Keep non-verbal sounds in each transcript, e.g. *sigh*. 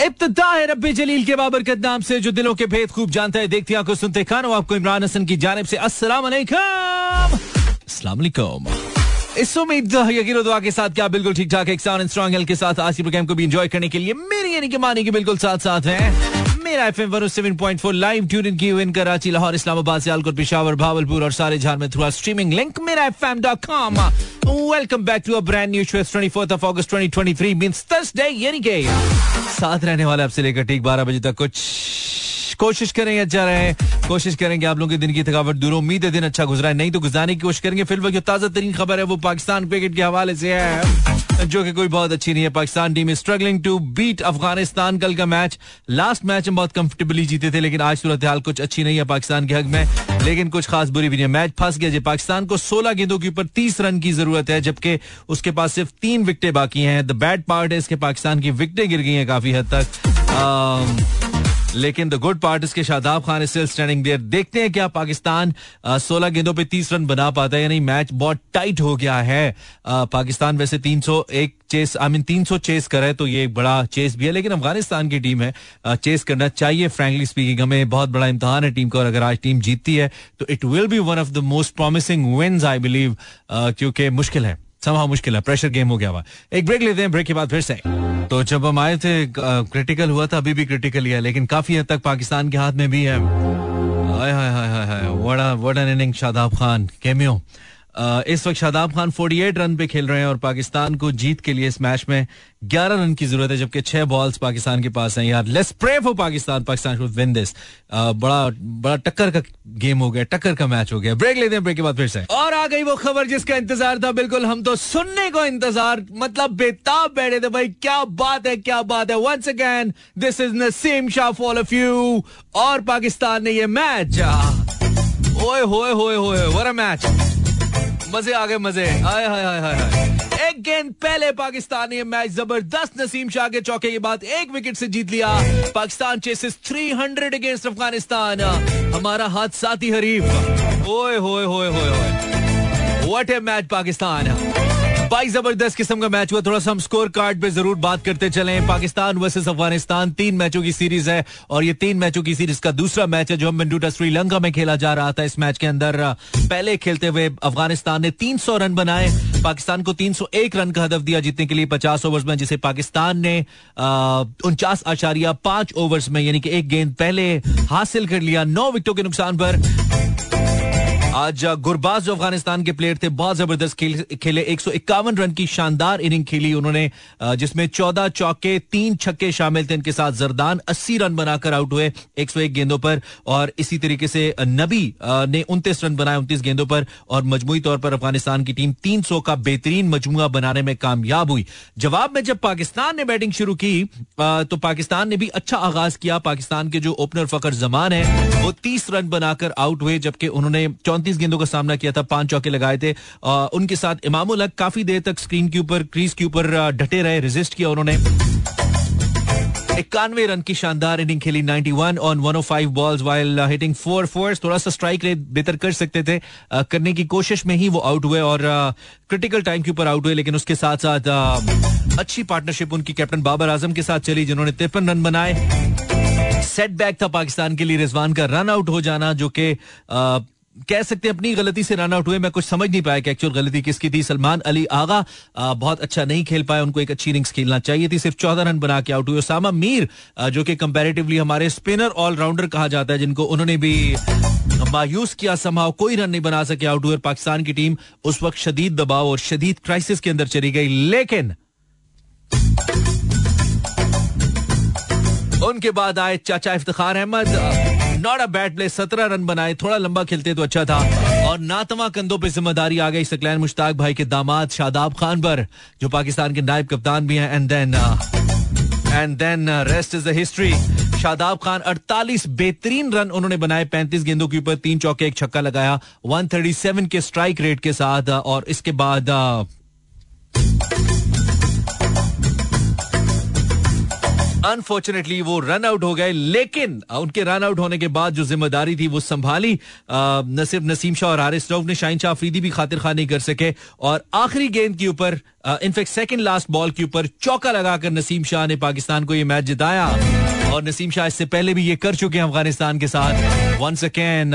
इब्तदा है जलील के बाबरकत नाम से, जो दिलों के भेद खूब जानता है। देखती आँखों, सुनते खानो आपको इमरान हसन की जानब से अस्सलाम वालेकुम। इस उम्मीद यकीन दुआ के साथ क्या बिल्कुल ठीक ठाक एक साउंड स्ट्रॉन्ग हेल्थ के साथ आज के प्रोग्राम को भी एंजॉय करने के लिए, मेरी यानी कि मानी के बिल्कुल साथ साथ है। भावलपुर और साथ रहने वाले आपसे लेकर ठीक बारह बजे तक कुछ कोशिश करेंगे अच्छा रहे। कोशिश करेंगे आप लोगों के दिन की थकावट दूर उम्मीद है दिन अच्छा गुजरा है। नहीं तो गुजारने की कोशिश करेंगे। फिर जो ताज़ा तरीन खबर है, वो पाकिस्तान क्रिकेट के हवाले से है। जो कि कोई बहुत अच्छी नहीं है। Pakistan team struggling to beat Afghanistan. कल का मैच लास्ट मैच हम बहुत कंफर्टेबली जीते थे, लेकिन आज सूरत हाल कुछ अच्छी नहीं है पाकिस्तान के हक में। लेकिन कुछ खास बुरी भी नहीं है। मैच फंस गया जी। पाकिस्तान को 16 गेंदों के ऊपर 30 रन की ज़रूरत है, जबकि उसके पास सिर्फ़ तीन विकटे बाकी हैं। द बैड पार्ट है, इसके पाकिस्तान की विकटे गिर गई हैं काफ़ी हद तक। लेकिन द गुड पार्ट इसके Shadab Khan still standing there देखते हैं क्या पाकिस्तान सोलह गेंदों पे तीस रन बना पाता है यानी मैच बहुत टाइट हो गया है। पाकिस्तान वैसे तीन सौ एक चेस आई मीन तीन सौ चेस करे तो ये एक बड़ा चेस भी है। लेकिन अफ़गानिस्तान की टीम है। चेस करना चाहिए फ्रेंकली स्पीकिंग हमें बहुत बड़ा इम्तहान है टीम का। और अगर आज टीम जीतती है तो it will be one of the most promising wins I believe क्योंकि मुश्किल है। समा मुश्किल है प्रेशर गेम हो गया हुआ एक ब्रेक लेते हैं ब्रेक के बाद फिर से। तो जब हम आए थे क्रिटिकल हुआ था, अभी भी क्रिटिकल ही है, लेकिन काफ़ी हद तक पाकिस्तान के हाथ में भी है। हाय हाय हाय हाय वड़ा वड़ा इनिंग शादाब खान केमियो इस वक्त शादाब खान 48 रन पे खेल रहे हैं और पाकिस्तान को जीत के लिए इस मैच में 11 रन की ज़रूरत है, जबकि छह बॉल्स पाकिस्तान के पास हैं। यार let's pray for Pakistan. Pakistan should win this बड़ा बड़ा टक्कर का गेम हो गया, टक्कर का मैच हो गया। ब्रेक लेते हैं ब्रेक के बाद फिर से। और आ गई वो खबर जिसका इंतज़ार था, बिल्कुल हम तो सुनने को इंतज़ार मतलब बेताब बैठे थे, भाई, क्या बात है, क्या बात है। Once again this is Naseem Shah fall of you और पाकिस्तान ने ये मैच ओए, होए होए होए वर मैच मज़े आ गए, मज़े। हाय हाय हाय हाय एक गेंद पहले पाकिस्तान ने मैच ज़बरदस्त नसीम शाह के चौके के बाद एक विकेट से जीत लिया। Pakistan chases 300 against Afghanistan. हमारा हाथ साथी हरीफ। ओए, होए होए होए व्हाट ए मैच पाकिस्तान। भाई ज़बरदस्त किस्म का मैच हुआ। थोड़ा सा हम स्कोर कार्ड पे ज़रूर बात करते चले। पाकिस्तान वर्सेस अफ़गानिस्तान। तीन मैचों की सीरीज़ है और ये तीन मैचों की सीरीज़ का दूसरा मैच है जो मेंडूटा श्रीलंका में खेला जा रहा था। इस मैच के अंदर, पहले खेलते हुए अफ़गानिस्तान ने 300 रन बनाए। पाकिस्तान को 301 रन का हदफ दिया जीतने के लिए 50 ओवर्स में, जिसे पाकिस्तान ने उनचास आशारिया पाँच ओवर्स में, यानी कि एक गेंद पहले हासिल कर लिया। नौ विकेटों के नुकसान पर आज गुरबाज जो अफ़गानिस्तान के प्लेयर थे बहुत ज़बरदस्त खेल, खेले। एक सौ इक्यावन रन की शानदार इनिंग खेली उन्होंने जिसमें चौदह चौके तीन छक्के शामिल थे इनके साथ। जरदान अस्सी रन बनाकर आउट हुए एक सौ एक गेंदों पर। और इसी तरीके से नबी ने उनतीस रन बनाए उनतीस गेंदों पर। और मजमुई तौर पर अफ़गानिस्तान की टीम तीन सौ का बेहतरीन मजमुआ बनाने में कामयाब हुई। जवाब में जब पाकिस्तान ने बैटिंग शुरू की तो पाकिस्तान ने भी अच्छा आगाज़ किया। पाकिस्तान के जो ओपनर फकर जमान है वो तीस रन बनाकर आउट हुए जबकि उन्होंने चौंतीस गेंदों का सामना किया था पाँच चौके लगाए थे। उनके साथ इमामुल हक काफ़ी देर तक स्क्रीन के ऊपर क्रीज के ऊपर डटे रहे रेजिस्ट किया उन्होंने। इक्यानवे रन की शानदार इनिंग खेली 91 on 105 balls while hitting four fours थोड़ा सा स्ट्राइक रेट बेहतर कर सकते थे। uh, करने की कोशिश में ही वो आउट हुए और आ, क्रिटिकल टाइम के ऊपर आउट हुए लेकिन उसके साथ साथ uh, अच्छी पार्टनरशिप उनकी कैप्टन बाबर आज़म के साथ चली जिन्होंने तिरपन रन बनाए। सेटबैक था पाकिस्तान के लिए रिजवान का रन आउट हो जाना जो कि कह सकते हैं अपनी गलती से रन आउट हुए मैं कुछ समझ नहीं पाया कि एक्चुअल गलती किसकी थी। सलमान अली आगा आ, बहुत अच्छा नहीं खेल पाया उनको एक अच्छी इनिंग्स खेलना चाहिए थी। सिर्फ़ चौदह रन बना के आउट हुए। ओसामा मीर जो कि कंपैरेटिवली हमारे स्पिनर ऑलराउंडर कहा जाता है जिनको उन्होंने भी मायूस किया समाव कोई रन नहीं बना सके आउट हुए। पाकिस्तान की टीम उस वक्त शदीद दबाव और शदीद क्राइसिस के अंदर चली गई। लेकिन उनके बाद आए चाचा Iftikhar Ahmed. Not a bad play सत्रह रन बनाए थोड़ा लंबा खेलते तो अच्छा था। और नातमा कंधों पे ज़िम्मेदारी आ गई सकलैन मुश्ताक भाई के दामाद शादाब खान पर जो पाकिस्तान के नायब कप्तान भी हैं। And then and then rest is the history Shadab Khan 48 बेहतरीन रन उन्होंने बनाए 35 गेंदों के ऊपर तीन चौके एक छक्का लगाया 137 के स्ट्राइक रेट के साथ uh, और इसके बाद अनफॉर्चुनेटली वो रन आउट हो गए, लेकिन उनके रन आउट होने के बाद जो ज़िम्मेदारी थी, वो संभाली। न सिर्फ़ नसीम शाह और रऊफ ने शाहिन शाह अफरीदी भी खातिर खा नहीं कर सके। और आखिरी गेंद के ऊपर इनफेक्ट सेकंड लास्ट बॉल के ऊपर चौका लगाकर नसीम शाह ने पाकिस्तान को ये मैच जिताया। और नसीम शाह इससे पहले भी ये कर चुके हैं अफ़गानिस्तान के साथ। Once again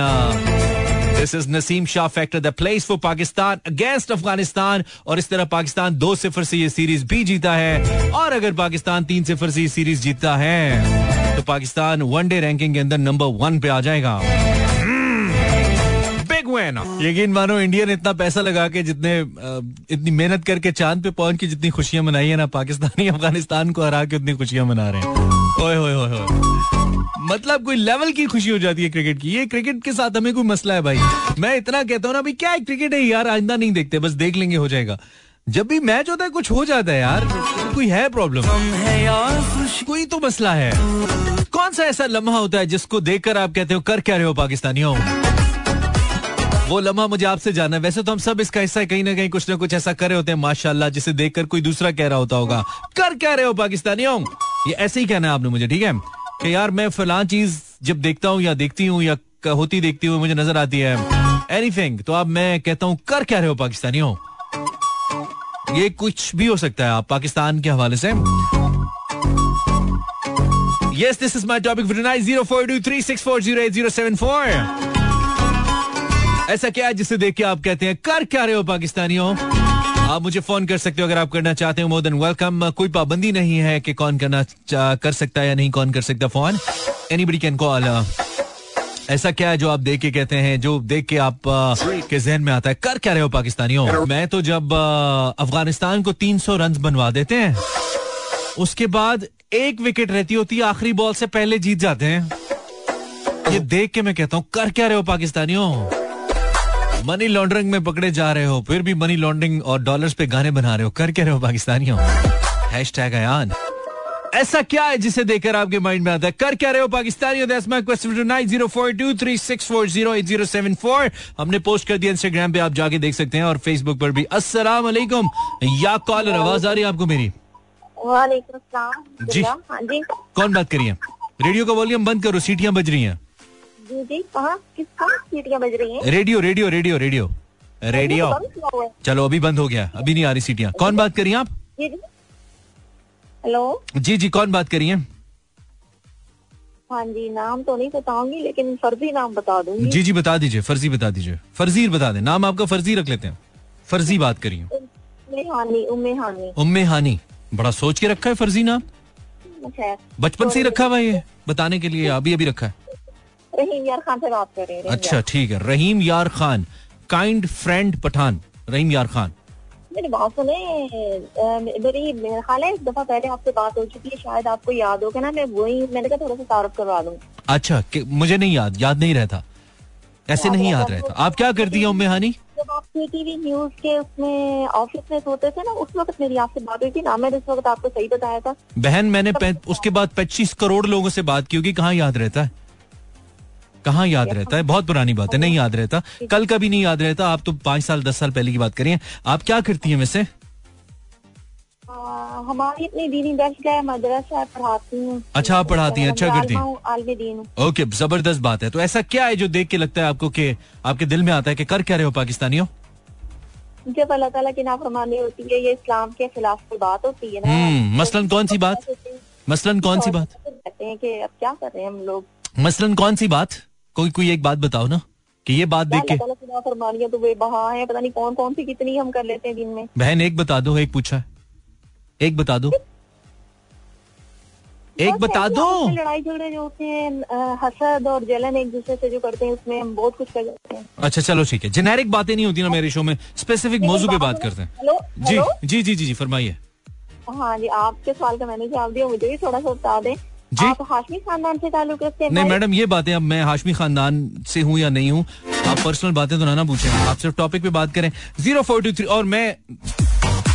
this is Naseem Shah factor the place for Pakistan against Afghanistan और इस तरह पाकिस्तान दो सिफर से ये सीरीज़ भी जीता है। और अगर पाकिस्तान तीन सिफर से ये सीरीज़ जीतता है तो पाकिस्तान वनडे रैंकिंग के अंदर नंबर वन पे आ जाएगा। बिग विन यकीन मानो इंडिया ने इतना पैसा लगा के जितने इतनी मेहनत करके चाँद पे पहुँच के जितनी खुशियाँ मनाई है ना, पाकिस्तानी अफ़गानिस्तान को हरा के उतनी खुशियाँ मना रहे हैं। ओए ओए ओए। मतलब कोई लेवल की खुशी हो जाती है क्रिकेट की। ये क्रिकेट के साथ हमें कोई मसला है भाई? मैं इतना कहता हूँ ना भाई क्या क्रिकेट है यार आइंदा नहीं देखते बस देख लेंगे हो जाएगा। जब भी मैच होता है कुछ हो जाता है यार कोई है प्रॉब्लम कोई तो मसला है। कौन सा ऐसा लम्हा होता है जिसको देखकर आप कहते हो कर क्या रहे हो पाकिस्तानियों? वो लम्हा मुझे आपसे जाना है। वैसे तो हम सब इसका हिस्सा कहीं ना कहीं कुछ ना कुछ ऐसा कर रहे होते हैं माशाल्लाह जिसे देखकर कोई दूसरा कह रहा होता होगा। कर क्या रहे हो पाकिस्तानियों? ये ऐसे ही कहना है आपने मुझे ठीक है? कि यार मैं फला चीज़ जब देखता हूँ या देखती हूँ या होती देखती हूँ मुझे नज़र आती है एनीथिंग तो अब मैं कहता हूँ कर क्या रहे हो पाकिस्तानियों ये कुछ भी हो सकता है आप पाकिस्तान के हवाले से Yes, this is my topic for tonight. Zero four two three six four zero eight zero seven four. ऐसा क्या है जिसे देख के आप कहते हैं कर क्या रहे हो पाकिस्तानियों आप मुझे फ़ोन कर सकते हो अगर आप करना चाहते हो मोर देन वेलकम कोई पाबंदी नहीं है कि कौन करना कर सकता है या नहीं कौन कर सकता फ़ोन एनीबडी कैन कॉल ऐसा क्या है जो आप देख के कहते हैं जो देख के आप आ, के जहन में आता है? कर क्या रहे हो पाकिस्तानियों? मैं तो जब अफ़गानिस्तान को 300 रन बनवा देते हैं उसके बाद एक विकेट रहती होती है आखिरी बॉल से पहले जीत जाते हैं। ये देख के मैं कहता हूँ कर क्या रहे हो पाकिस्तानियों? मनी लॉन्ड्रिंग में पकड़े जा रहे हो फिर भी मनी लॉन्ड्रिंग और डॉलर्स पे गाने बना रहे हो कर क्या रहे हो पाकिस्तानियों? हैश टैग अयान ऐसा क्या है जिसे देखकर आपके माइंड में आता है? कर क्या रहे हो पाकिस्तानियों? That's my question nine zero four two three six four zero eight zero seven four हमने पोस्ट कर दिया इंस्टाग्राम पे आप जाके देख सकते हैं और फेसबुक पर भी। अस्सलाम वालेकुम या कॉलर आवाज़ आ रही है आपको मेरी? वालेकुम जी। हाँ जी। कौन बात करिए रेडियो का वॉल्यूम बंद करो सीटियाँ बज रही हैं। जी जी कहाँ किसका सीटियाँ बज रही हैं? Radio radio radio radio. Radio. चलो अभी बंद हो गया। अभी नहीं आ रही सीटियाँ। कौन बात करिए आप? जी जी हेलो? जी जी कौन बात करिए हाँ? जी नाम तो नहीं बताऊँगी लेकिन फर्जी नाम बता दूँगी। जी जी बता दीजिए फर्जी बता दीजिए। फर्जी बता दें। नाम आपका फर्जी रख लेते हैं। फर्जी बात करिए उम्मे हानी उम्मे हानी बड़ा सोच के रखा है फर्जी नाम? अच्छा। बचपन से ही रखा हुआ ये बताने के लिए। अभी अभी रखा है। रहीम यार खान से बात कर रहे हैं अच्छा ठीक है। Rahim Yar Khan kind friend Pathan Rahim Yar Khan. मेरी बात सुने मेरी मेरा ख्याल है एक दफ़ा पहले आपसे बात हो चुकी है शायद आपको याद होगा ना मैं वही मैंने कहा थोड़ा सा तारुफ करवा दूँ। अच्छा मुझे नहीं याद याद नहीं रहता। ऐसे नहीं याद रहता। आप क्या करती हैं उम्मे हानी? जब आप टीवी न्यूज़ के उसमें ऑफ़िस में होते थे ना उस वक्त मेरी आपसे बात हुई थी ना मैंने उस वक्त आपको सही बताया था। बहन मैंने उसके बाद पच्चीस करोड़ लोगों से बात की होगी कहाँ याद रहता है? कहाँ याद रहता है? बहुत पुरानी बात है। नहीं याद रहता। कल का भी नहीं याद रहता। आप तो पाँच साल दस साल पहले की बात करिए। आप क्या करती हैं वैसे? हमारी दीनी दर्श मदरसा पढ़ाती हूँ। अच्छा, आप पढ़ाती हैं, अच्छा करती हैं। ओके ज़बरदस्त बात है। तो ऐसा क्या है जो देख के लगता है आपको कि आपके दिल में आता है कि कर क्या रहे हो पाकिस्तानियों? जब अल्लाह ताला की नाफरमानी होती है ये इस्लाम के खिलाफ कोई बात होती है ना हम्म, मसलन कौन सी बात? मसलन कौन सी बात? कहते हैं कि अब क्या कर रहे हैं हम लोग? मसलन कौन सी बात? कोई कोई एक बात बताओ ना कि ये बात देख के तो वे बहा है पता नहीं कौन कौन सी कितनी हम कर लेते हैं दिन में। बहन एक बता दो एक पूछा है। एक बता दो। एक बता दो। लड़ाई झगड़े जो होते हैं हसद और जलन एक दूसरे से जो करते हैं उसमें हम बहुत कुछ कर जाते हैं। अच्छा चलो ठीक है। जेनेरिक बातें नहीं होती ना मेरे शो में। स्पेसिफिक मौजू पे बात करते हैं। जी जी जी जी फरमाइए। हाँ जी आपके सवाल का मैंने जवाब दिया मुझे भी थोड़ा सा बता दें। जी। आप हाशमी खानदान से ताल्लुक रखते हैं नहीं मैडम ये बातें अब मैं हाशमी खानदान से हूँ या नहीं हूँ आप पर्सनल बातें तो ना ना पूछें। आप सिर्फ़ टॉपिक पे बात करें। ज़ीरो फोर टू थ्री और मैं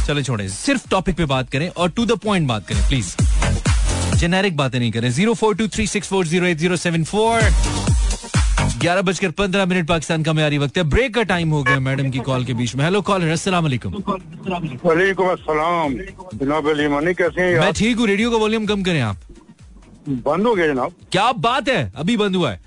चले छोड़े सिर्फ़ टॉपिक पे बात करें और टू द पॉइंट बात करें प्लीज़ जेनेरिक बातें नहीं करें। Zero four two three six four zero eight zero seven four ग्यारह बजकर पंद्रह मिनट पाकिस्तान का म्यारी वक्त है। ब्रेक का टाइम हो गया मैडम की कॉल के बीच में। हेलो कॉलर अस्सलाम वालेकुम। वालेकुम अस्सलाम। जनाब अली मानी कैसे हैं मैं ठीक हूँ। रेडियो का वॉल्यूम कम करें आप। बंद हो गया जनाब। क्या बात है? अभी बंद हुआ है।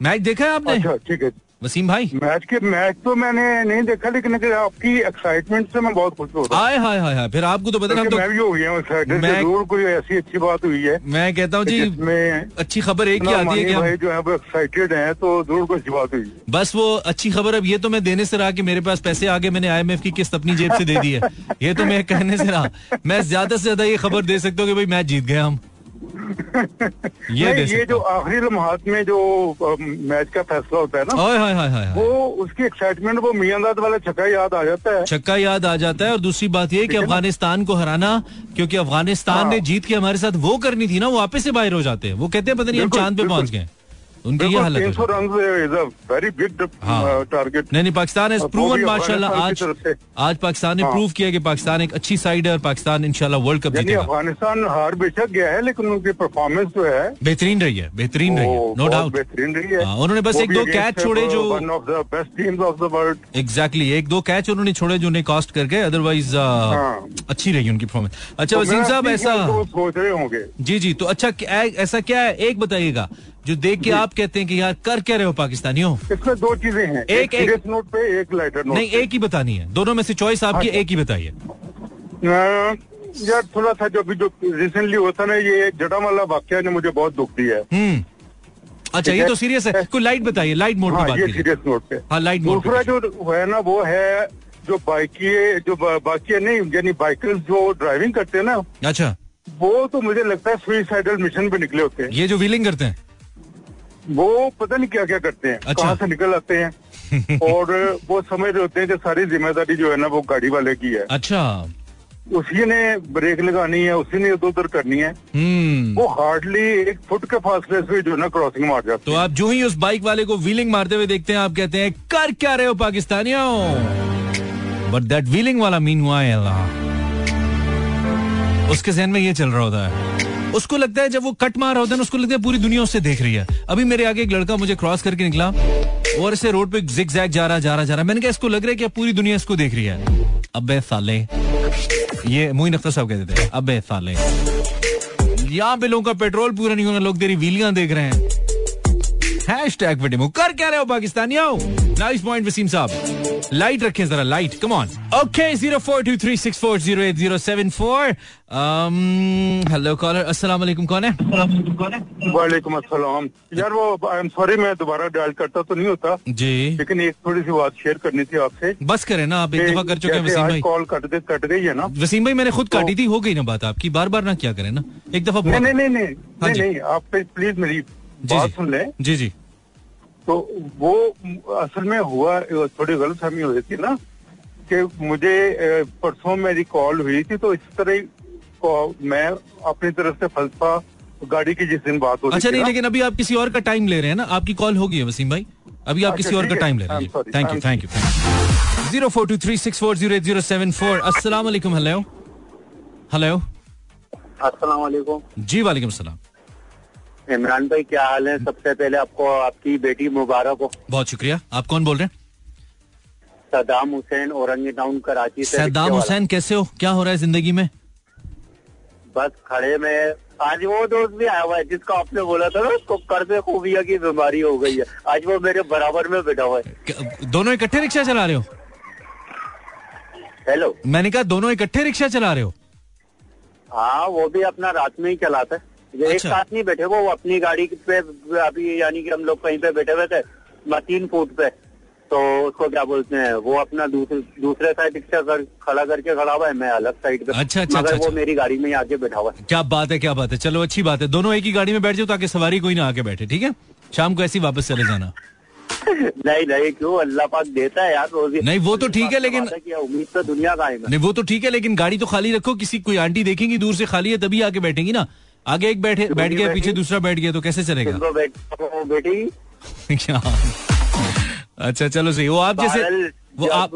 मैच देखा है आपने? अच्छा ठीक है। वसीम भाई? मैच के मैच तो मैंने नहीं देखा लेकिन आपकी एक्साइटमेंट से मैं बहुत खुश हो रहा हूँ। आए हाय हाय हाय फिर आपको तो पता है हम तो मैं भी हो गया हूँ ज़रूर कोई ऐसी अच्छी बात हुई है। मैं कहता हूँ जी जिसमें अच्छी खबर एक ही आती है कि भाई जो है वो एक्साइटेड हैं तो ज़रूर कोई अच्छी बात हुई है। बस वो अच्छी खबर अब ये तो मैं देने से रहा कि मेरे पास पैसे आगे मैंने आईएमएफ की किस्त अपनी जेब से दे दी है। ये तो मैं कहने से रहा। मैं ज़्यादा से ज़्यादा ये खबर दे सकता हूँ कि भाई मैच जीत गए हम। *laughs* ये नहीं, ये जो आखिरी लम्हात में जो मैच का फैसला होता है ना ओए हाय हाय हाय हाय वो उसकी एक्साइटमेंट वो मियांदाद वाला छक्का याद आ जाता है। छक्का याद आ जाता है और दूसरी बात ये कि अफ़गानिस्तान को हराना क्योंकि अफ़गानिस्तान ने हाँ। जीत के हमारे साथ वो करनी थी ना वो वापस से बाहर हो जाते हैं। वो कहते हैं पता नहीं हम चाँद पे पहुँच गए। उनकी ये हालत तीन है सौ रन वेरी बिग हाँ। टारगेट नहीं नहीं पाकिस्तान वो प्रूवन माशाल्लाह आज। आज पाकिस्तान ने हाँ। प्रूव किया कि पाकिस्तान एक अच्छी साइड है और पाकिस्तान इंशाल्लाह वर्ल्ड कप जीतेगा। अफ़गानिस्तान हार बेशक गया है लेकिन उनकी परफॉर्मेंस जो है बेहतरीन रही है बेहतरीन रही है नो डाउट बेहतरीन रही है। हाँ, उन्होंने बस एक दो कैच छोड़े जो- one of the best teams of the world exactly एक दो कैच उन्होंने छोड़े जो उन्हें कॉस्ट कर गए अदरवाइज़ हाँ। अच्छी रही उनकी परफॉर्मेंस अच्छा वसीम साहब ऐसा तो सोच रहे होंगे। जी जी तो अच्छा ऐसा क्या है? एक बताइएगा जो देख के आप कहते हैं कि यार कर क्या रहे हो पाकिस्तानियों? इसमें दो चीज़ें हैं। एक- एक एक- सीरियस नोट पे एक लाइटर नोट नहीं एक ही बतानी है। दोनों में से चॉइस आपकी अच्छा। एक ही बताइए। यार थोड़ा सा जो अभी जो रिसेंटली होता ना ये जड़ावाला वाक्य ने मुझे बहुत दुख दिया है। हम्म। अच्छा ये तो सीरियस है। कोई लाइट बताइए लाइट मोड पे हाँ ये सीरियस नोट पे। हाँ लाइट मोड दूसरा जो है ना वो है जो बाइकिए जो बाकी नहीं यानी बाइकर्स जो ड्राइविंग करते हैं ना अच्छा। वो तो मुझे लगता है सुइसाइडल मिशन पे निकले होते हैं। ये जो व्हीलिंग करते हैं। वो पता नहीं क्या क्या करते हैं। अच्छा। कहाँ से निकल आते हैं। *laughs* और वो समझ रहे होते हैं कि सारी ज़िम्मेदारी जो है ना वो गाड़ी वाले की है। अच्छा। उसी ने ब्रेक लगानी है उसी ने इधर उधर करनी है। हम्म। वो हार्डली एक फुट के फासले से जो ना क्रॉसिंग मार जाते तो आप जो ही उस बाइक वाले को व्हीलिंग मारते हुए देखते हैं आप कहते हैं कर क्या रहे हो पाकिस्तानियों? बट दैट व्हीलिंग वाला मीन हुआ है। उसके जहन में ये चल रहा होता है। उसको लगता है जब वो कट मार रहा होता है उसको लगता है पूरी दुनिया उससे देख रही है। अभी मेरे आगे एक लड़का मुझे क्रॉस करके निकला और ऐसे रोड पे जिग जैग जा रहा जा रहा जा रहा। मैंने कहा, इसको लग रहा है कि पूरी दुनिया इसको देख रही है। अबे साले। ये मोइन अख्तर साहब कहते थे। अबे साले। यहाँ पे लोगों का पेट्रोल पूरा नहीं होना, लोग तेरी व्हीलियाँ देख रहे हैं। हैश टैग कर क्या रहे हो, पाकिस्तानियों? नाइस पॉइंट वसीम साहब। लाइट रखें जरा light come on okay zero four two three six four zero eight zero seven four hello caller अस्सलाम वालेकुम कौन है? वालेकुम अस्सलाम। यार वो आई एम सॉरी मैं दोबारा डायल करता तो नहीं होता जी। लेकिन एक थोड़ी सी बात शेयर करनी थी आपसे। बस करें ना आप एक दफ़ा कर चुके हैं वसीम भाई। कॉल कट दे कट गई है ना? वसीम भाई मैंने खुद तो- काटी थी हो गई ना बात आपकी। बार बार ना क्या करें ना। एक दफ़ा नहीं नहीं नहीं नहीं हाँ आप प्लीज़ मेरी बात सुन लें। जी जी। तो वो असल में हुआ थोड़ी गलत फहमी हुई थी ना कि मुझे परसों मेरी कॉल हुई थी तो इस तरह को- मैं अपनी तरफ़ से फलसफा गाड़ी की जिस दिन बात हो अच्छा नहीं लेकिन अभी आप किसी और का टाइम ले रहे हैं ना? आपकी कॉल होगी है वसीम भाई। अभी आप अच्छा, किसी और का टाइम ले रहे हैं। Thank you thank you zero four two three six four zero eight zero seven four अस्सलाम वालेकुम हेलो हेलो अस्सलाम वालेकुम जी वालेकुम सलाम। इमरान भाई क्या हाल है? सबसे पहले आपको आपकी बेटी मुबारक हो। बहुत शुक्रिया। आप कौन बोल रहे हैं? सदाम हुसैन औरंगी टाउन कराची से सदाम हुसैन कैसे हो? क्या हो रहा है ज़िंदगी में? बस खड़े में। आज वो दोस्त भी आया हुआ है जिसका आपने बोला था ना उसको कर्ज खूबिया की बीमारी हो गई है। आज वो मेरे बराबर में बैठा हुआ है। दोनों इकट्ठे रिक्शा चला रहे हो? हेलो मैंने कहा दोनों इकट्ठे रिक्शा चला रहे हो? हाँ वो भी अपना रात में ही चलाता है। ये एक अच्छा। साथ नहीं बैठे वो अपनी गाड़ी पे अभी यानी कि हम लोग कहीं पे बैठे हुए थे तीन फुट पे। तो उसको क्या बोलते हैं वो अपना दूसरे दूसरे साइड रिक्शा कर, खड़ा करके खड़ा हुआ है मैं अलग साइड पे। अच्छा, अच्छा, मगर अच्छा, वो अच्छा। मेरी गाड़ी में ही आके बैठा हुआ है। क्या बात है क्या बात है। चलो अच्छी बात है। दोनों एक ही गाड़ी में बैठ जाओ ताकि सवारी कोई ना आके बैठे ठीक है? शाम को ऐसे वापस चले जाना। *laughs* नहीं नहीं क्यों? अल्लाह पाक देता है यार रोजी। नहीं, वो तो ठीक है, लेकिन- उम्मीद तो दुनिया का है। नहीं वो तो ठीक है लेकिन गाड़ी तो खाली रखो किसी कोई आंटी देखेंगी दूर से खाली है तभी आके बैठेंगी ना। आगे एक बैठे बैठ गया पीछे दूसरा बैठ गया तो कैसे चलेगा? बेटी क्या? अच्छा चलो सही। वो आप जैसे वो आप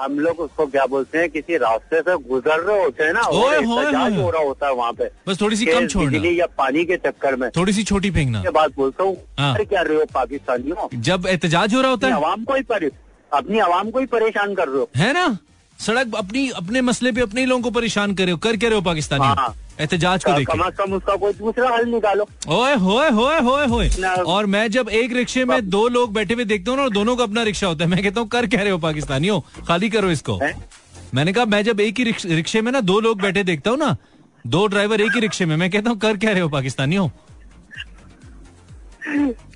हम लोग उसको क्या बोलते हैं किसी रास्ते से गुजर रहे होते हैं ना ओए। हो रहा होता है वहाँ पे। बस थोड़ी सी कम छोड़ना। या पानी के चक्कर में। थोड़ी सी छोटी फेंकना। बाद बोलता हूँ। हाँ। क्या रहे हो पाकिस्तानियों? जब एहतजाज हो रहा होता है। आवाम को ही अपनी आवाम को ही परेशान कर रहे हो। है ना? सड़क अपनी अपने मसले पे अपने लोगों को परेशान करे हो। कर क्या रहे हो पाकिस्तानी हाँ। एहतजाज को कम अज कम उसका कोई दूसरा हल निकालो। ओए होए होए होए होए। और मैं जब एक रिक्शे में दो लोग बैठे हुए देखता हूँ ना और दोनों का अपना रिक्शा होता है मैं कहता हूँ कर कह रहे हो पाकिस्तानियों? खाली करो इसको। हैं? मैंने कहा मैं जब एक ही रिक्शे में ना दो लोग बैठे देखता हूँ ना दो ड्राइवर एक ही रिक्शे में मैं कहता हूँ कर कह रहे हो पाकिस्तानियों? *laughs*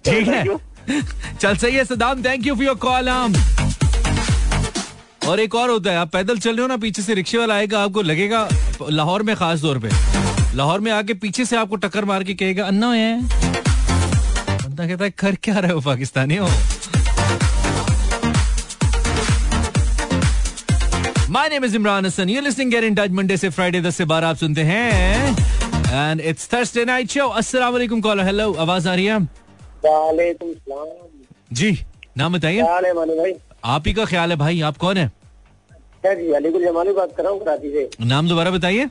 ठीक है। *laughs* चल सही है Saddam thank you for your call आम। और एक और होता है आप पैदल चल रहे हो ना पीछे से रिक्शे वाला आएगा आपको लगेगा लाहौर में खास तौर पे। लाहौर में आके पीछे से आपको टक्कर मार के कहेगा अन्ना है। बंदा कहता है कर क्या रहे हो पाकिस्तानी हो? My name is Imran Hasan you listening get in touch Monday से फ्राइडे 10 से 12 आप सुनते हैं। And it's Thursday night show अस्सलाम वालेकुम कॉलर हेलो आवाज़ आ रही है? वालेकुम सलाम। जी नाम बताइए। आप ही का ख्याल है भाई आप कौन है? क्या जी जमाली बात कर रहा हूँ कराची से। नाम दोबारा बताइए।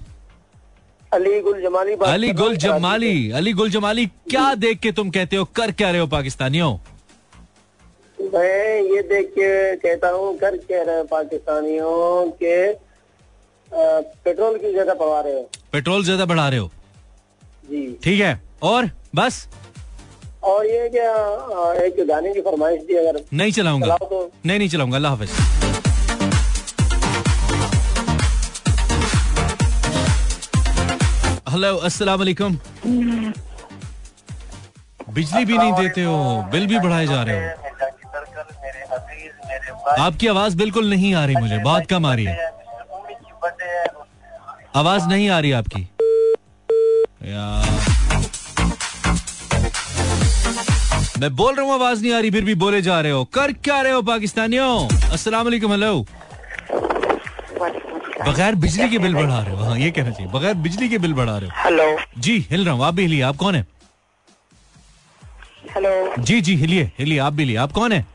अलीगुल जमाली बात अली गुल जमाली अली गुल जमाली क्या देख के तुम कहते हो कर क्या रहे हो पाकिस्तानियों? मैं ये देख के कहता हूँ कर कह रहे हैं पाकिस्तानियों के पेट्रोल की जगह बढ़ा रहे हो। पेट्रोल ज़्यादा बढ़ा रहे हो। जी। ठीक है और बस? और ये क्या एक गाने की फरमाइश दी अगर नहीं चलाऊँगा। तो। नहीं नहीं चलाऊँगा अल्लाह हाफिज। हेलो अस्सलाम वालेकुम बिजली भी नहीं देते हो, बिल भी बढ़ाए जा रहे हो। आपकी आवाज़ बिल्कुल नहीं आ रही मुझे बहुत कम आ रही है। आवाज़ नहीं आ रही आपकी। मैं बोल रहा हूँ, आवाज़ नहीं आ रही, फिर भी बोले जा रहे हो। कर क्या रहे हो, पाकिस्तानियों? अस्सलाम वालेकुम हेलो बगैर बिजली के बिल बढ़ा रहे हो। हाँ ये कहना चाहिए बगैर बिजली के बिल बढ़ा रहे हो। हेलो। जी हिल रहा हूँ आप भी हिलिए आप कौन है? हेलो। जी जी हिलिए हिलिए आप भी हिलिए आप कौन है?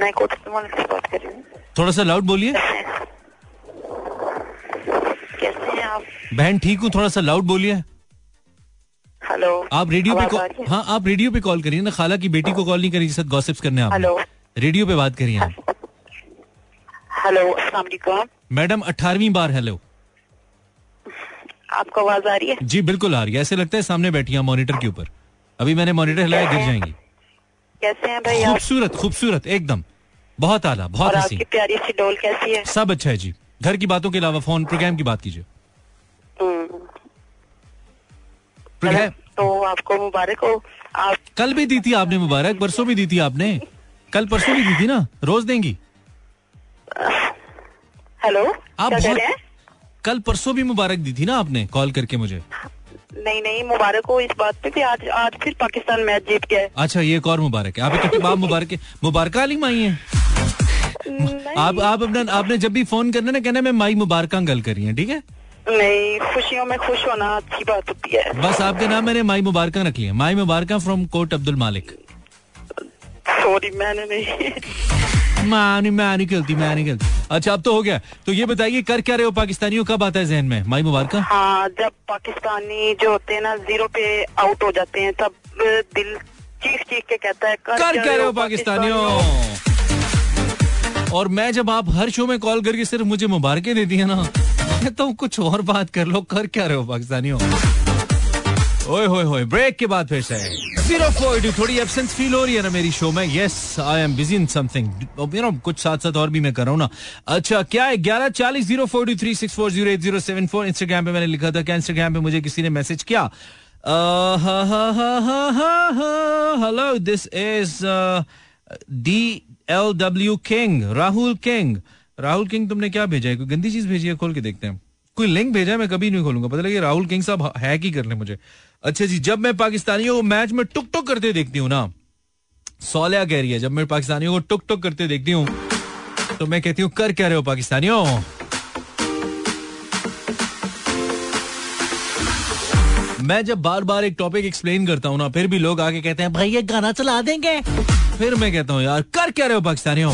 मैं से बात कर रही हूँ। थोड़ा सा लाउड बोलिए। कैसे हैं आप? बहन ठीक हूँ थोड़ा सा लाउड बोलिए। हेलो। आप रेडियो पे है? आप रेडियो पे कॉल करिए ना खाला की बेटी को कॉल नहीं करिए गॉसिप्स करने आप हेलो। रेडियो पे बात करिए आप। हेलो अस्सलाम वालेकुम मैडम अठारहवीं बार हेलो आपको आवाज़ आ रही है? जी बिल्कुल आ रही है। ऐसे लगता है सामने बैठी हैं मॉनिटर के ऊपर। अभी मैंने मॉनिटर हिलाया गिर जाएँगी। कैसे हैं भाई खूबसूरत खूबसूरत एकदम। बहुत आला बहुत हँसी। आपकी प्यारी सी डोल कैसी है? सब अच्छा है जी। घर की बातों के अलावा फ़ोन प्रोग्राम की बात कीजिए। हम्म, तो आपको मुबारक हो। आप कल भी दी थी आपने मुबारक परसों भी दी थी आपने। कल परसों भी दी थी ना? रोज देंगी? हेलो आप बहुत हैं? कल परसों भी मुबारक दी थी ना आपने कॉल करके मुझे। नहीं नहीं मुबारक हो इस बात पे कि आज आज फिर पाकिस्तान मैच जीत गया अच्छा ये एक और मुबारक है। आप क्योंकि आप मुबारक मुबारक अली माई है। आप आप अपना आपने जब भी फ़ोन करना ना कहना मैं माई मुबारक गल करी है ठीक है? नहीं खुशियों में खुश होना अच्छी बात होती है। बस आपके नाम मैंने माई मुबारक रख लिया माई मुबारक फ्रॉम कोट अब्दुल मालिक। सॉरी मैंने नहीं मैं नहीं मैं नहीं खेलती मैं नहीं खेलती अच्छा अब तो हो गया। तो ये बताइए कर क्या रहे हो पाकिस्तानियों? कब आता है जहन में? माई मुबारक। हाँ जब पाकिस्तानी जो होते हैं ना ज़ीरो पे आउट हो जाते हैं तब दिल चीख चीख के कहता है कर कर क्या रहे हो पाकिस्तानियों? और मैं जब आप हर शो में कॉल करके सिर्फ़ मुझे मुबारकें देती है ना कहता *laughs* हूँ कुछ और बात कर लो कर क्या रहे हो पाकिस्तानियों? ओए होए होए ब्रेक के बाद फिर से थोड़ी एब्सेंस फील हो रही है ना मेरी शो में? Yes I am busy in something you know कुछ साथ साथ और भी मैं कर रहा हूँ ना। अच्छा क्या है? ग्यारह चालीस, zero four two three six four zero eight zero seven four. Instagram पे मैंने लिखा था, क्या इंस्टाग्राम पे मुझे किसी ने मैसेज किया? Hello this is D L W king Rahul king Rahul king तुमने क्या भेजा है? कोई गंदी चीज़ भेजी है? खोल के देखते हैं। कोई लिंक भेजा है, मैं कभी नहीं खोलूँगा। पता लगे राहुल किंग साहब हैक ही कर ले मुझे। अच्छा जी, जब मैं पाकिस्तानियों को मैच में टुक टुक करते देखती हूँ ना। सोलिया कह रही है, जब मैं पाकिस्तानियों को टुक टुक करते देखती हूँ। तो मैं कहती हूँ, कर क्या रहे हो पाकिस्तानियों? मैं जब बार बार एक टॉपिक एक्सप्लेन करता हूँ ना, फिर भी लोग आके कहते हैं भाई ये गाना चला देंगे। फिर मैं कहता हूँ, यार, कर क्या रहे हो पाकिस्तानियों?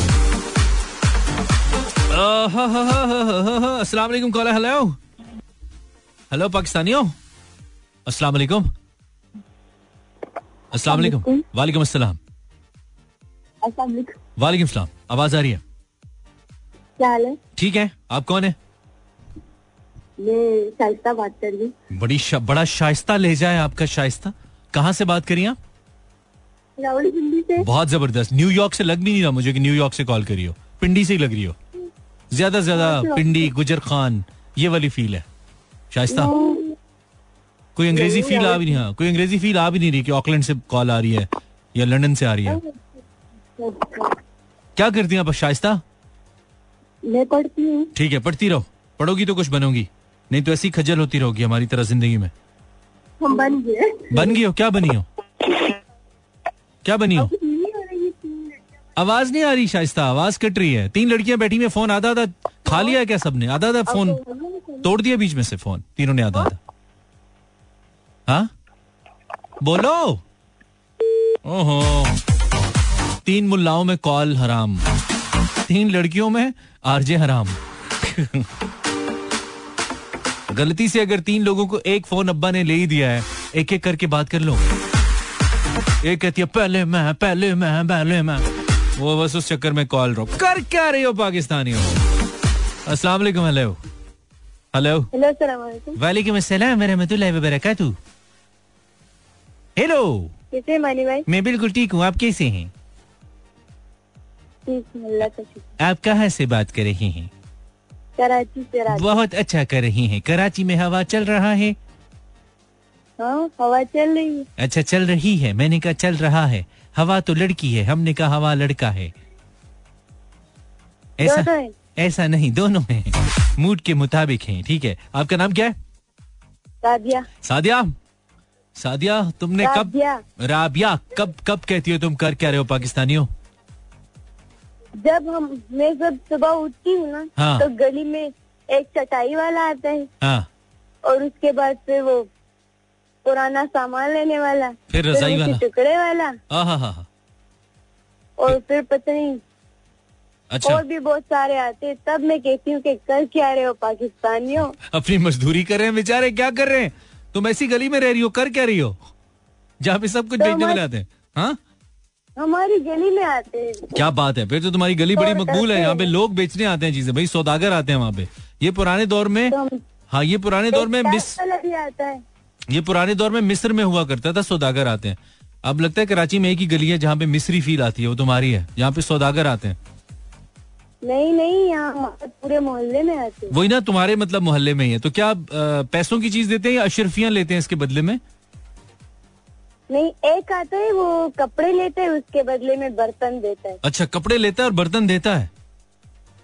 अस्सलाम वालेकुम कॉलर हेलो हेलो पाकिस्तानियों अस्सलाम वालेकुम अस्सलाम वालेकुम वालेकुम अस्सलाम अस्सलाम वालेकुम सलाम आवाज़ आ रही है? क्या हाल है? ठीक है। आप कौन है? मैं शाइस्ता बात कर रही हूँ। बड़ी शा, बड़ा शाइस्ता लहजा है आपका शाइस्ता। कहाँ से बात करिए आप? से। बहुत ज़बरदस्त। न्यूयॉर्क से लग भी नहीं रहा मुझे कि न्यूयॉर्क से कॉल करी हो। पिंडी से ही लग रही हो। ज़्यादा से ज़्यादा पिंडी गुजर खान ये वाली फील है। शाइस्ता। कोई अंग्रेज़ी फील आ भी नहीं हाँ। कोई अंग्रेज़ी फील आ भी नहीं रही कि ऑकलैंड से कॉल आ रही है या लंदन से आ रही है। क्या करती हैं आप शाइस्ता? मैं पढ़ती हूँ। ठीक है पढ़ती रहो। पढ़ोगी तो कुछ बनोगी नहीं तो ऐसी ही खजल होती रहोगी हमारी तरह ज़िंदगी में। हम बन गए। बन गई हो? क्या बनी हो? क्या बनी हो? आवाज़ नहीं आ रही शाइस्ता आवाज़ कट रही है। तीन लड़कियाँ बैठी में फ़ोन आधा आधा खा लिया क्या सबने? आधा आधा फ़ोन तोड़ दिया बीच में से फ़ोन। तीनों ने आधा आधा। हाँ? बोलो। ओहो। तीन मुल्लाओं में कॉल हराम। तीन लड़कियों में आरजे हराम। गलती से अगर तीन लोगों को एक फ़ोन अब्बा ने ले ही दिया है एक एक करके बात कर लो। एक कहती है पहले मैं पहले मैं पहले मैं। वो बस उस चक्कर में कॉल रो कर क्या रही हो पाकिस्तानी हो? अस्सलाम वालेकुम हेलो हेलो वालेकुम. अस्सलाम रहमतुल्लाहि व बरकातहू हेलो कैसे मानी भाई? मैं बिल्कुल ठीक हूँ आप कैसे हैं? आप कहाँ से बात कर रहे हैं? कराची से बहुत अच्छा कर रही हैं। कराची में हवा चल रहा है? हाँ हवा चल रही है. अच्छा चल रही है। मैंने कहा चल रहा है। हवा तो लड़की है हमने कहा हवा लड़का है। ऐसा हैं। ऐसा नहीं दोनों हैं। मूड के मुताबिक हैं ठीक है। आपका नाम क्या है? राबिया सादिया? सादिया तुमने कब राबिया। राबिया कब कब कहती हो तुम कर क्या रहे हो पाकिस्तानियों? जब हम मैं जब सुबह उठती हूँ ना हाँ। तो गली में एक चटाई वाला आता है। हाँ। और उसके बाद फिर वो पुराना सामान लेने वाला। फिर रजाई वाला। टुकड़े वाला। हाँ हाँ हाँ और फिर पता नहीं अच्छा। और भी बहुत सारे आते हैं। तब मैं कहती हूँ कि कर क्या रहे हो पाकिस्तानियों? अपनी मजदूरी कर रहे हैं बेचारे क्या कर रहे हैं? तुम ऐसी गली में रह रही हो कर क्या रही हो? जहाँ पे सब कुछ तो बेचने वाले आते हैं। हाँ? हमारी गली में आते हैं। क्या बात है फिर तो तुम्हारी गली बड़ी मकबूल है यहाँ पे लोग बेचने आते हैं चीज़ें। भाई सौदागर आते हैं वहाँ पे। ये पुराने दौर में तो हाँ ये पुराने दौर में मिस आता है। ये पुराने दौर में मिस्र में हुआ करता था सौदागर आते हैं। अब लगता है कराची में एक ही गली है जहाँ पे मिस्री फील आती है वो तुम्हारी है जहाँ पे सौदागर आते हैं। नहीं नहीं यहाँ पूरे मोहल्ले में आते हैं। वही ना तुम्हारे मतलब मोहल्ले में ही है। तो क्या पैसों की चीज़ देते हैं या अशरफियाँ लेते हैं इसके बदले में? नहीं एक आता है वो कपड़े लेते हैं उसके बदले में बर्तन देता है। अच्छा कपड़े लेता है और बर्तन देता है?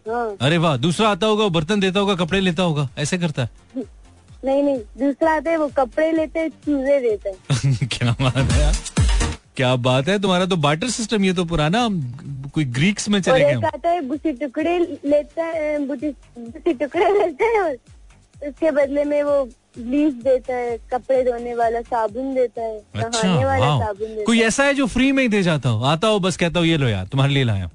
हाँ। अरे वाह दूसरा आता होगा बर्तन देता होगा कपड़े लेता होगा ऐसे करता है। *laughs* नहीं नहीं दूसरा आता है वो कपड़े लेते हैं चूजे देता है। *laughs* क्या बात है क्या बात है? तुम्हारा तो बाटर सिस्टम ये तो पुराना कोई ग्रीक्स में चले गए। आता है बुसी टुकड़े लेता है बुसी बुसी टुकड़े लेता है और उसके बदले में वो ब्लीच देता है कपड़े धोने वाला साबुन देता है अच्छा नहाने वाला साबुन देता कोई ऐसा है जो फ्री में ही दे जाता हो? आता हो बस कहता हो ये लो यार तुम्हारे लिए लाया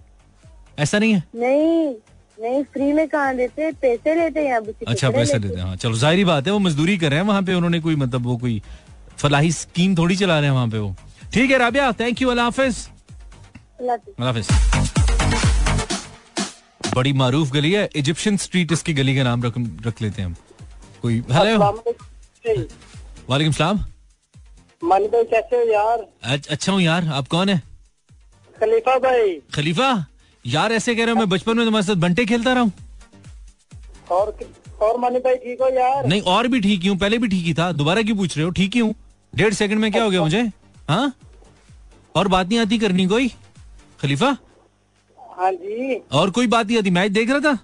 ऐसा नहीं है? नहीं नहीं फ्री में कहाँ देते पैसे लेते हैं अच्छा पैसे लेते देते हैं हाँ चलो ज़ाहिर बात है वो मजदूरी कर रहे हैं वहाँ पे उन्होंने कोई मतलब वो कोई फलाही स्कीम थोड़ी चला रहे हैं वहाँ पे वो। ठीक है राबिया थैंक यू अल्लाह हाफिज। अल्लाह हाफिज। बड़ी मारूफ गली है इजिप्शियन स्ट्रीट इसकी गली का नाम रख रख लेते हैं हम। कोई हेलो वालेकुम सलाम। कैसे हो यार? अच्छा हूँ यार आप कौन है? खलीफा भाई। खलीफा? यार ऐसे कह रहे हो मैं बचपन में तुम्हारे साथ बंटे खेलता रहा हूँ। और और मनी भाई ठीक हो यार? नहीं और भी ठीक ही हूँ पहले भी ठीक ही था दोबारा क्यों पूछ रहे हो? ठीक ही हूँ। डेढ़ सेकंड में क्या हो गया मुझे? हाँ? और बात नहीं आती करनी कोई? खलीफा? हाँ जी। और कोई बात नहीं आती मैच देख रहा था?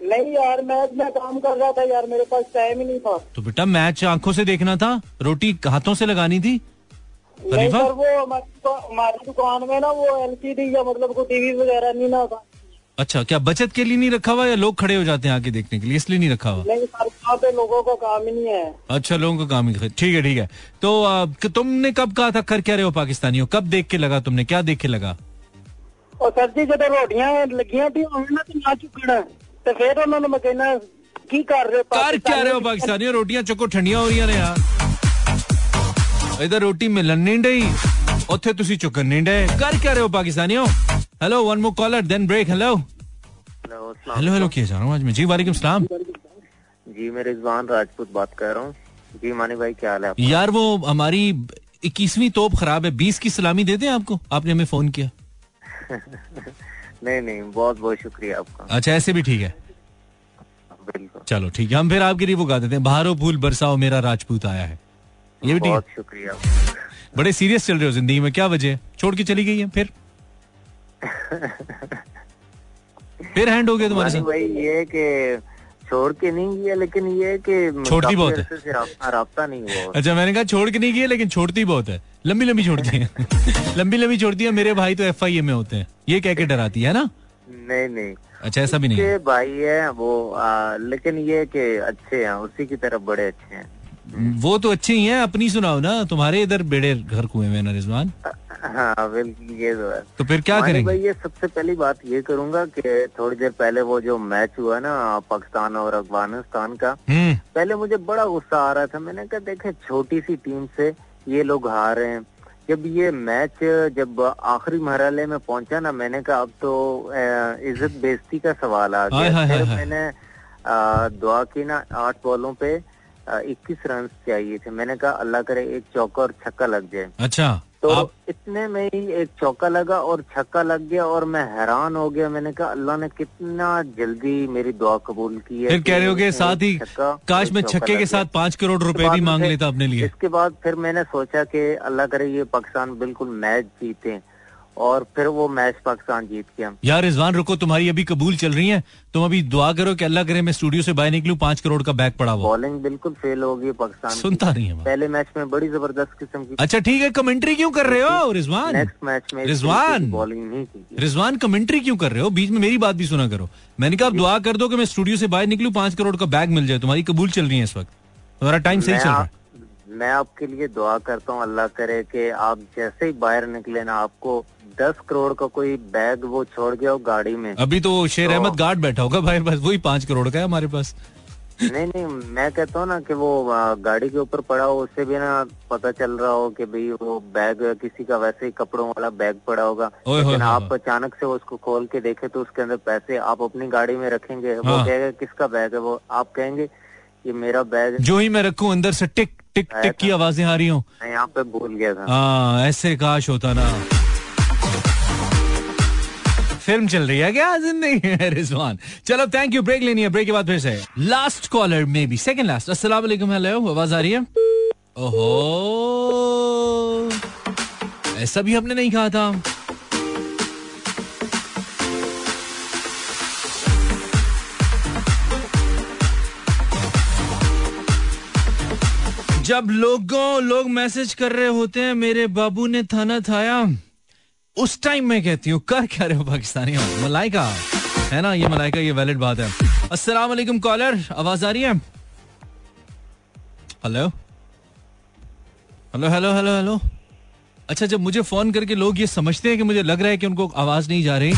नहीं यार मैं मैं काम कर रहा था यार मेरे पास टाइम ही नहीं था। तो बेटा मैच आँखों से देखना था रोटी हाथों से लगानी थी हनीफा वो हमारी दुकान में ना वो एलसीडी या मतलब को टीवी वगैरह नहीं ना था। अच्छा क्या बचत के लिए नहीं रखा हुआ या लोग खड़े हो जाते हैं आके देखने के लिए? इसलिए नहीं रखा हुआ? पे लोगों का काम ही नहीं है। अच्छा लोगों का काम ही ठीक है ठीक है। तो आ, तुमने कब कहा था कर क्या रहे हो पाकिस्तानी हो कब देख के लगा तुमने? क्या देख के लगा? और सर जी जब रोटियाँ लगियाँ थी उन्होंने तो ना चुकना तो फिर उन्होंने मैं कहना की कर रहे हो कर क्या रहे हो पाकिस्तानी रोटियाँ चुको ठंडिया हो रही ने यार। इधर रोटी मिलन नहीं डई ਉੱਥੇ ਤੁਸੀਂ ਚੁੱਕਣ ਨਹੀਂ ਡੇ ਕਰ क्या रहे हो पाकिस्तानियों hello one more caller then break hello hello hello किया जा रहा हूँ आज मैं जी वालेकुम सलाम जी मैं रिजवान राजपूत बात कर रहा हूँ जी मानी भाई क्या हाल है आपका? यार वो हमारी इक्कीसवीं तोप खराब है बीस की सलामी दे दें आपको आपने हमें फोन किया *laughs* नहीं नहीं बहुत बहुत शुक्रिया आपका अच्छा ऐसे भी ठीक है बिल्कुल चलो ठीक है हम फिर आपके लिए वो गा देते हैं बहारो फूल बरसाओ मेरा राजपूत आया है ये भी बहुत शुक्रिया। बड़े सीरियस चल रहे हो ज़िंदगी में क्या वजह? छोड़ के चली गई है फिर? *laughs* फिर हैंड हो गया तुम्हारे साथ। भाई ये कि छोड़ के नहीं किया लेकिन ये कि छोड़ती बहुत है। राब्ता नहीं हुआ। अच्छा मैंने कहा छोड़ के नहीं किया लेकिन छोड़ती बहुत है। लंबी लंबी छोड़ती है। *laughs* लंबी लंबी छोड़ती है मेरे भाई तो एफ़ आई ए में होते हैं। ये कह के डराती है ना? नहीं नहीं। अच्छा ऐसा भी नहीं भाई है वो आ, लेकिन ये कि अच्छे हैं उसी की तरफ़ बड़े अच्छे हैं। वो तो अच्छे ही हैं अपनी सुनाओ ना। तुम्हारे इधर बेड़े घर कुएँ में ना रिजवान। हाँ बिल्कुल ये तो है। तो फिर क्या करेंगे? भाई ये सबसे पहली बात ये करूँगा कि थोड़ी देर पहले वो जो मैच हुआ ना पाकिस्तान और अफ़गानिस्तान का हम्म। पहले मुझे बड़ा गुस्सा आ रहा था। मैंने कहा देखे छोटी सी टीम से ये लोग हार रहे हैं। जब ये मैच जब आखिरी मरहले में पहुँचा ना मैंने कहा अब तो इज़्ज़त बेजती का सवाल आ गया। फिर मैंने दुआ की ना आठ बॉलों पे इक्कीस रन चाहिए थे। मैंने कहा अल्लाह करे एक चौका और छक्का लग जाए। अच्छा तो आप इतने में ही एक चौका लगा और छक्का लग गया और मैं हैरान हो गया। मैंने कहा अल्लाह ने कितना जल्दी मेरी दुआ कबूल की है फिर कह रहे हो एक साथ ही काश मैं छक्के के साथ पाँच करोड़ रुपए भी मांग लेता अपने लिए। इसके बाद फिर मैंने सोचा कि अल्लाह करे ये पाकिस्तान बिल्कुल मैच जीते। और फिर वो मैच पाकिस्तान जीत गया यार रिजवान रुको तुम्हारी अभी कबूल चल रही है। तुम अभी दुआ करो कि अल्लाह करे मैं स्टूडियो से बाहर निकलूं पाँच करोड़ का बैग पड़ा हुआ। बॉलिंग बिल्कुल फेल हो गई पाकिस्तान सुनता नहीं है पहले मैच में बड़ी ज़बरदस्त किस्म की अच्छा ठीक है कमेंट्री क्यों कर रहे हो रिजवान? नेक्स्ट मैच में रिजवान। बॉलिंग नहीं की रिजवान कमेंट्री क्यों कर रहे हो? बीच में मेरी बात भी सुना करो। मैंने कहा आप दुआ कर दो कि मैं स्टूडियो से बाहर निकलूं पाँच करोड़ का बैग मिल जाए। तुम्हारी कबूल चल रही है इस वक्त। तुम्हारा टाइम सही चल रहा है। मैं आपके लिए दुआ करता हूँ अल्लाह करे कि आप जैसे ही बाहर निकले ना आपको दस करोड़ का कोई बैग वो छोड़ गया हो गाड़ी में। अभी तो शेर अहमद तो- अहमद गार्ड बैठा होगा भाई बस वही पाँच करोड़ का है हमारे पास। नहीं नहीं मैं कहता हूँ ना कि वो गाड़ी के ऊपर पड़ा हो उससे भी ना पता चल रहा हो कि भाई वो बैग किसी का वैसे ही कपड़ों वाला बैग पड़ा होगा। लेकिन आप अचानक से उसको खोल के देखे तो उसके अंदर पैसे आप अपनी गाड़ी में रखेंगे। वो हाँ। कहेगा किसका बैग है? वो आप कहेंगे ये मेरा बैग जो ही मैं रखूँ अंदर से टिक टिक टिक की आवाज़ें आ रही हूँ? यहाँ पे भूल गया था। हाँ ऐसे काश होता ना। फ़िल्म चल रही है क्या ज़िंदगी में *laughs* रिजवान। चलो थैंक यू ब्रेक लेनी है। ब्रेक के बाद फिर से। Last caller may be second last अस्सलाम वालेकुम हेलो आवाज़ आ रही है? ओहो! ऐसा भी हमने नहीं कहा था। जब लोगों, लोग मैसेज कर रहे होते हैं, मेरे बाबू ने थाना थाया। उस टाइम मैं कहती हूँ, कर क्या रहे हो पाकिस्तानी मलाइका, है ना? ये मलाइका, ये वैलिड बात है। अस्सलाम वालेकुम कॉलर आवाज़ आ रही है? Hello hello hello hello hello अच्छा जब मुझे फ़ोन करके लोग ये समझते हैं कि मुझे लग रहा है कि उनको आवाज़ नहीं जा रही,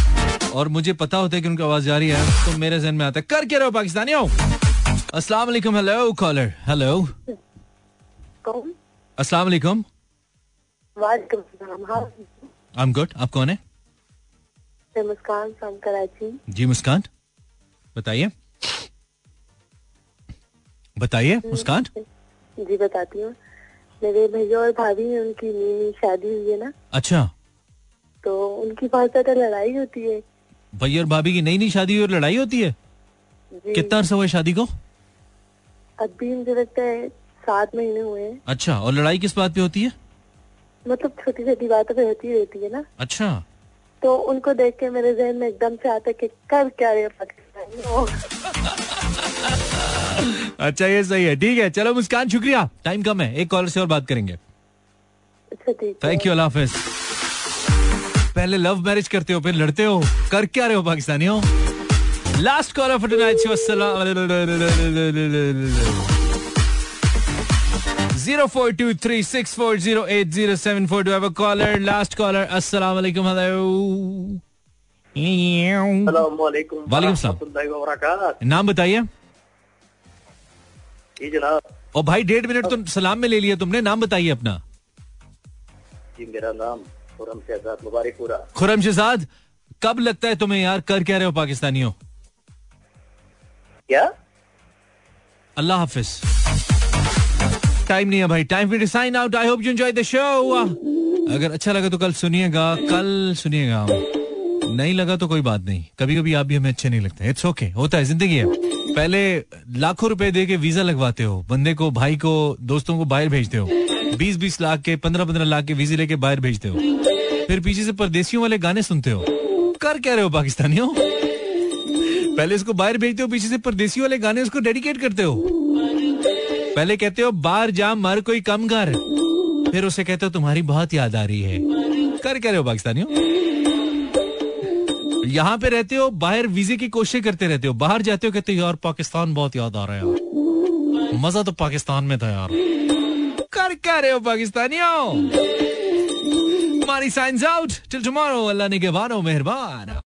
और मुझे पता होता है कि उनको आवाज़ जा रही है तो मेरे जहन में आता है, कर क्या रहे हो पाकिस्तानी अस्सलाम वालेकुम हेलो कॉलर हेलो अस्सलाम वालेकुम आई एम गुड आप कौन है? मुस्कान फ्रॉम कराची जी मुस्कान। बताइए। बताइए मुस्कान। जी बताती हूँ। मेरे भैया और भाभी हैं उनकी नई नई शादी हुई है ना? अच्छा। तो उनकी बहुत ज़्यादा लड़ाई होती है। भैया और भाभी की नई नई शादी हुई और लड़ाई होती है? कितना अरसा हुआ शादी को? अभी मुझे लगता है सात महीने हुए हैं। अच्छा और लड़ाई किस बात पे होती है? मतलब छोटी छोटी बातों पे होती रहती है ना। अच्छा। तो उनको देख के मेरे जहन में एकदम से आता कि कर क्या रहे हो पाकिस्तानी अच्छा ये सही है। ठीक है चलो मुस्कान शुक्रिया। टाइम कम है एक कॉलर से और बात करेंगे। अच्छा ठीक थैंक यू अल्लाह हाफिज पहले लव मैरिज करते हो फिर लड़ते हो। कर क्या रहे हो पाकिस्तानी हो last caller for tonight zero four two three six four zero eight zero seven four to a caller last caller अस्सलाम वालेकुम हेलो वालेकुम वालेकुम सलाम। नाम बताइए। जी जनाब। और भाई डेढ़ मिनट तो सलाम में ले लिया तुमने। नाम बताइए अपना। जी मेरा नाम खुरम शहजाद मुबारकपुरा खुरम शहजाद कब लगता है तुम्हें यार? कर क्या रहे हो पाकिस्तानियों? क्या? अल्लाह हाफिज। टाइम नहीं है भाई। Time for sign out I hope you enjoy the show अगर अच्छा लगा तो कल सुनिएगा। कल सुनिएगा। नहीं लगा तो कोई बात नहीं। कभी कभी आप भी हमें अच्छे नहीं लगते। इट्स ओके okay, होता है। ज़िंदगी है। पहले लाखों रुपए दे के वीज़ा लगवाते हो। बंदे को भाई को दोस्तों को बाहर भेजते हो। बीस बीस लाख के पंद्रह पंद्रह लाख के वीजे लेके बाहर भेजते हो। फिर पीछे से परदेसियों वाले गाने सुनते हो। कर क्या रहे हो पाकिस्तानियों? पहले इसको बाहर भेजते हो पीछे से परदेसियों वाले गाने उसको डेडिकेट करते हो। पहले कहते हो बाहर जा, मर कोई कम कर फिर उसे कहते हो, तुम्हारी बहुत याद आ रही है. कर कह रहे हो, पाकिस्तानियों? यहाँ पे रहते हो, बाहर वीजे की कोशिश करते रहते हो, बाहर जाते हो, कहते हो, यार, पाकिस्तान बहुत याद आ रहा है यार। मज़ा तो पाकिस्तान में था यार। कर कह रहे हो, पाकिस्तानियों? Signs out. टिल टुमारो अल्लाह ने के मेहरबान।